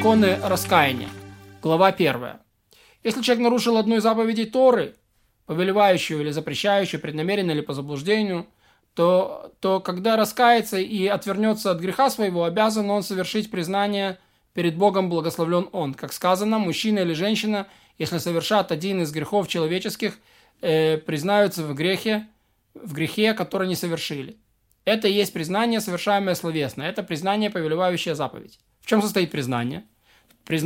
Законы раскаяния. Глава 1. Если человек нарушил одну из заповедей Торы, повелевающую или запрещающую, преднамеренно или по заблуждению, то, то когда раскается и отвернется от греха своего, обязан он совершить признание перед Богом благословлен он. Как сказано, мужчина или женщина, если совершат один из грехов человеческих, э, признаются в грехе, в грехе, который не совершили. Это и есть признание, совершаемое словесно. Это признание, повелевающее заповедь. В чем состоит признание?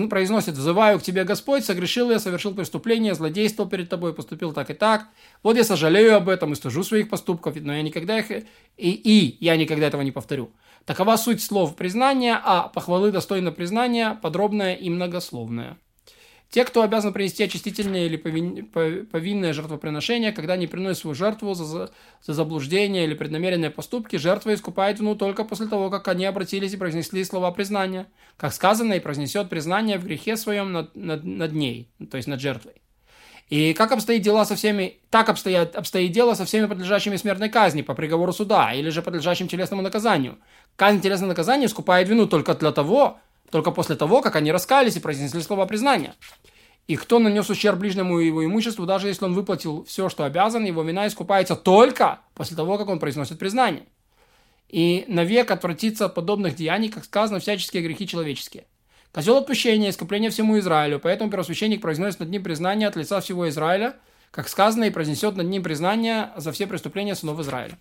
Произносит, взываю к тебе, Господь, согрешил я, совершил преступление, злодействовал перед тобой, поступил так и так. Вот я сожалею об этом и стыжу своих поступков, но я никогда их... И, и я никогда этого не повторю. Такова суть слов признания, а похвалы достойно признания, подробное и многословное. Те, кто обязан принести очистительное или повинное жертвоприношение, когда не приносят свою жертву за, за заблуждение или преднамеренные поступки, жертва искупает вину только после того, как они обратились и произнесли слова признания. Как сказано, и произнесет признание в грехе своем над, над, над ней, то есть над жертвой. И как обстоит дела со всеми, так обстоят, обстоит дело со всеми подлежащими смертной казни по приговору суда или же подлежащим телесному наказанию. Казнь телесного наказания искупает вину только для того, только после того, как они раскаялись и произнесли слова признания. И кто нанес ущерб ближнему его имуществу, даже если он выплатил все, что обязан, его вина искупается только после того, как он произносит признание. И навек отвратится от подобных деяний, как сказано, всяческие грехи человеческие. Козел отпущения, искупление всему Израилю, поэтому первосвященник произносит над ним признание от лица всего Израиля, как сказано, и произнесет над ним признание за все преступления сынов Израиля.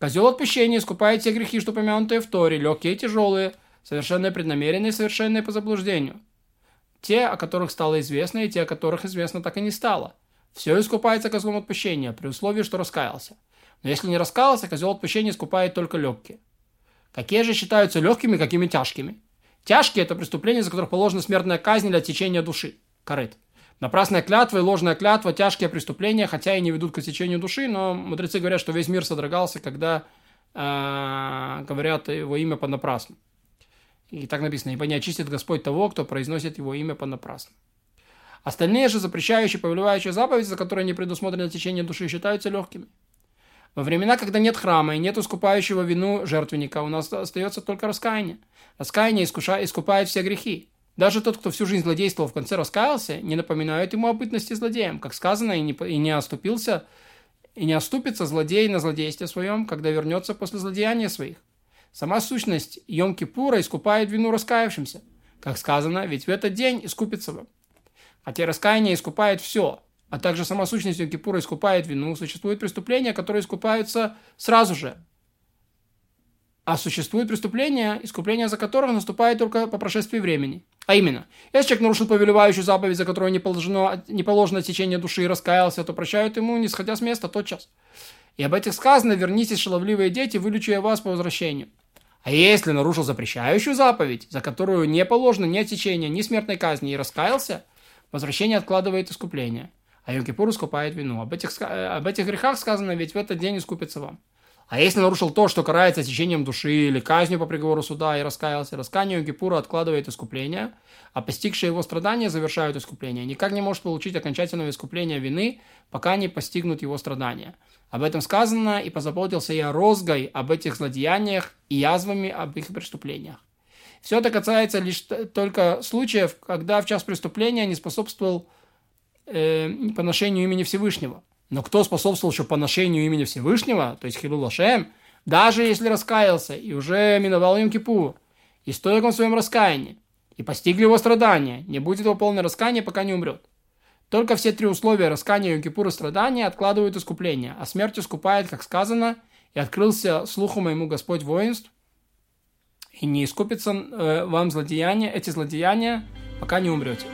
Козел отпущения искупает все грехи, что помянутые в Торе, легкие и тяжелые, совершенные преднамеренные и совершенные по заблуждению. Те, о которых стало известно, и те, о которых известно так и не стало. Все искупается козлом отпущения, при условии, что раскаялся. Но если не раскаялся, козел отпущения искупает только легкие. Какие же считаются легкими, какими тяжкими? Тяжкие – это преступления, за которых положена смертная казнь для течения души. Корыт. Напрасная клятва и ложная клятва – тяжкие преступления, хотя и не ведут к отсечению души, но мудрецы говорят, что весь мир содрогался, когда э, говорят его имя понапрасну. И так написано, «Ибо не очистит Господь того, кто произносит его имя понапрасну». Остальные же запрещающие, повелевающие заповеди, за которые не предусмотрено течение души, считаются легкими. Во времена, когда нет храма и нет искупающего вину жертвенника, у нас остается только раскаяние. Раскаяние искуша, искупает все грехи. Даже тот, кто всю жизнь злодействовал, в конце раскаялся, не напоминает ему о бытности злодеем. Как сказано, и не, и не оступился, и не оступится злодей на злодействе своем, когда вернется после злодеяния своих. Сама сущность Йом-Кипура искупает вину раскаявшимся. Как сказано, ведь в этот день искупится вам. Хотя раскаяние искупает все, а также сама сущность Йом-Кипура искупает вину, существуют преступления, которые искупаются сразу же. А существуют преступления, искупление за которых наступает только по прошествии времени. А именно, если человек нарушил повелевающую заповедь, за которую не положено, не положено течение души и раскаялся, то прощают ему, не сходя с места, тот час. И об этих сказано, вернитесь, шаловливые дети, вылечу я вас по возвращению. А если нарушил запрещающую заповедь, за которую не положено ни отсечения, ни смертной казни, и раскаялся, возвращение откладывает искупление. А Йом-Кипур искупает вину. Об этих, об этих грехах сказано, ведь в этот день искупится вам. А если нарушил то, что карается течением души или казнью по приговору суда и раскаялся, раскаяние Гипура откладывает искупление, а постигшие его страдания завершают искупление. Никак не может получить окончательного искупления вины, пока не постигнут его страдания. Об этом сказано, и позаботился я розгой об этих злодеяниях и язвами об их преступлениях. Все это касается лишь только случаев, когда в час преступления не способствовал э, поношению имени Всевышнего. Но кто способствовал еще поношению имени Всевышнего, то есть Хилул Ашем, даже если раскаялся и уже миновал им Кипур, и стоя в своем раскаянии, и постигли его страдания, не будет его полное раскаяние, пока не умрет. Только все три условия раскаяния Йом Кипура страдания откладывают искупление, а смерть искупает, как сказано, и открылся слуху моему Господь воинств, и не искупится э, вам злодеяния, эти злодеяния, пока не умрете.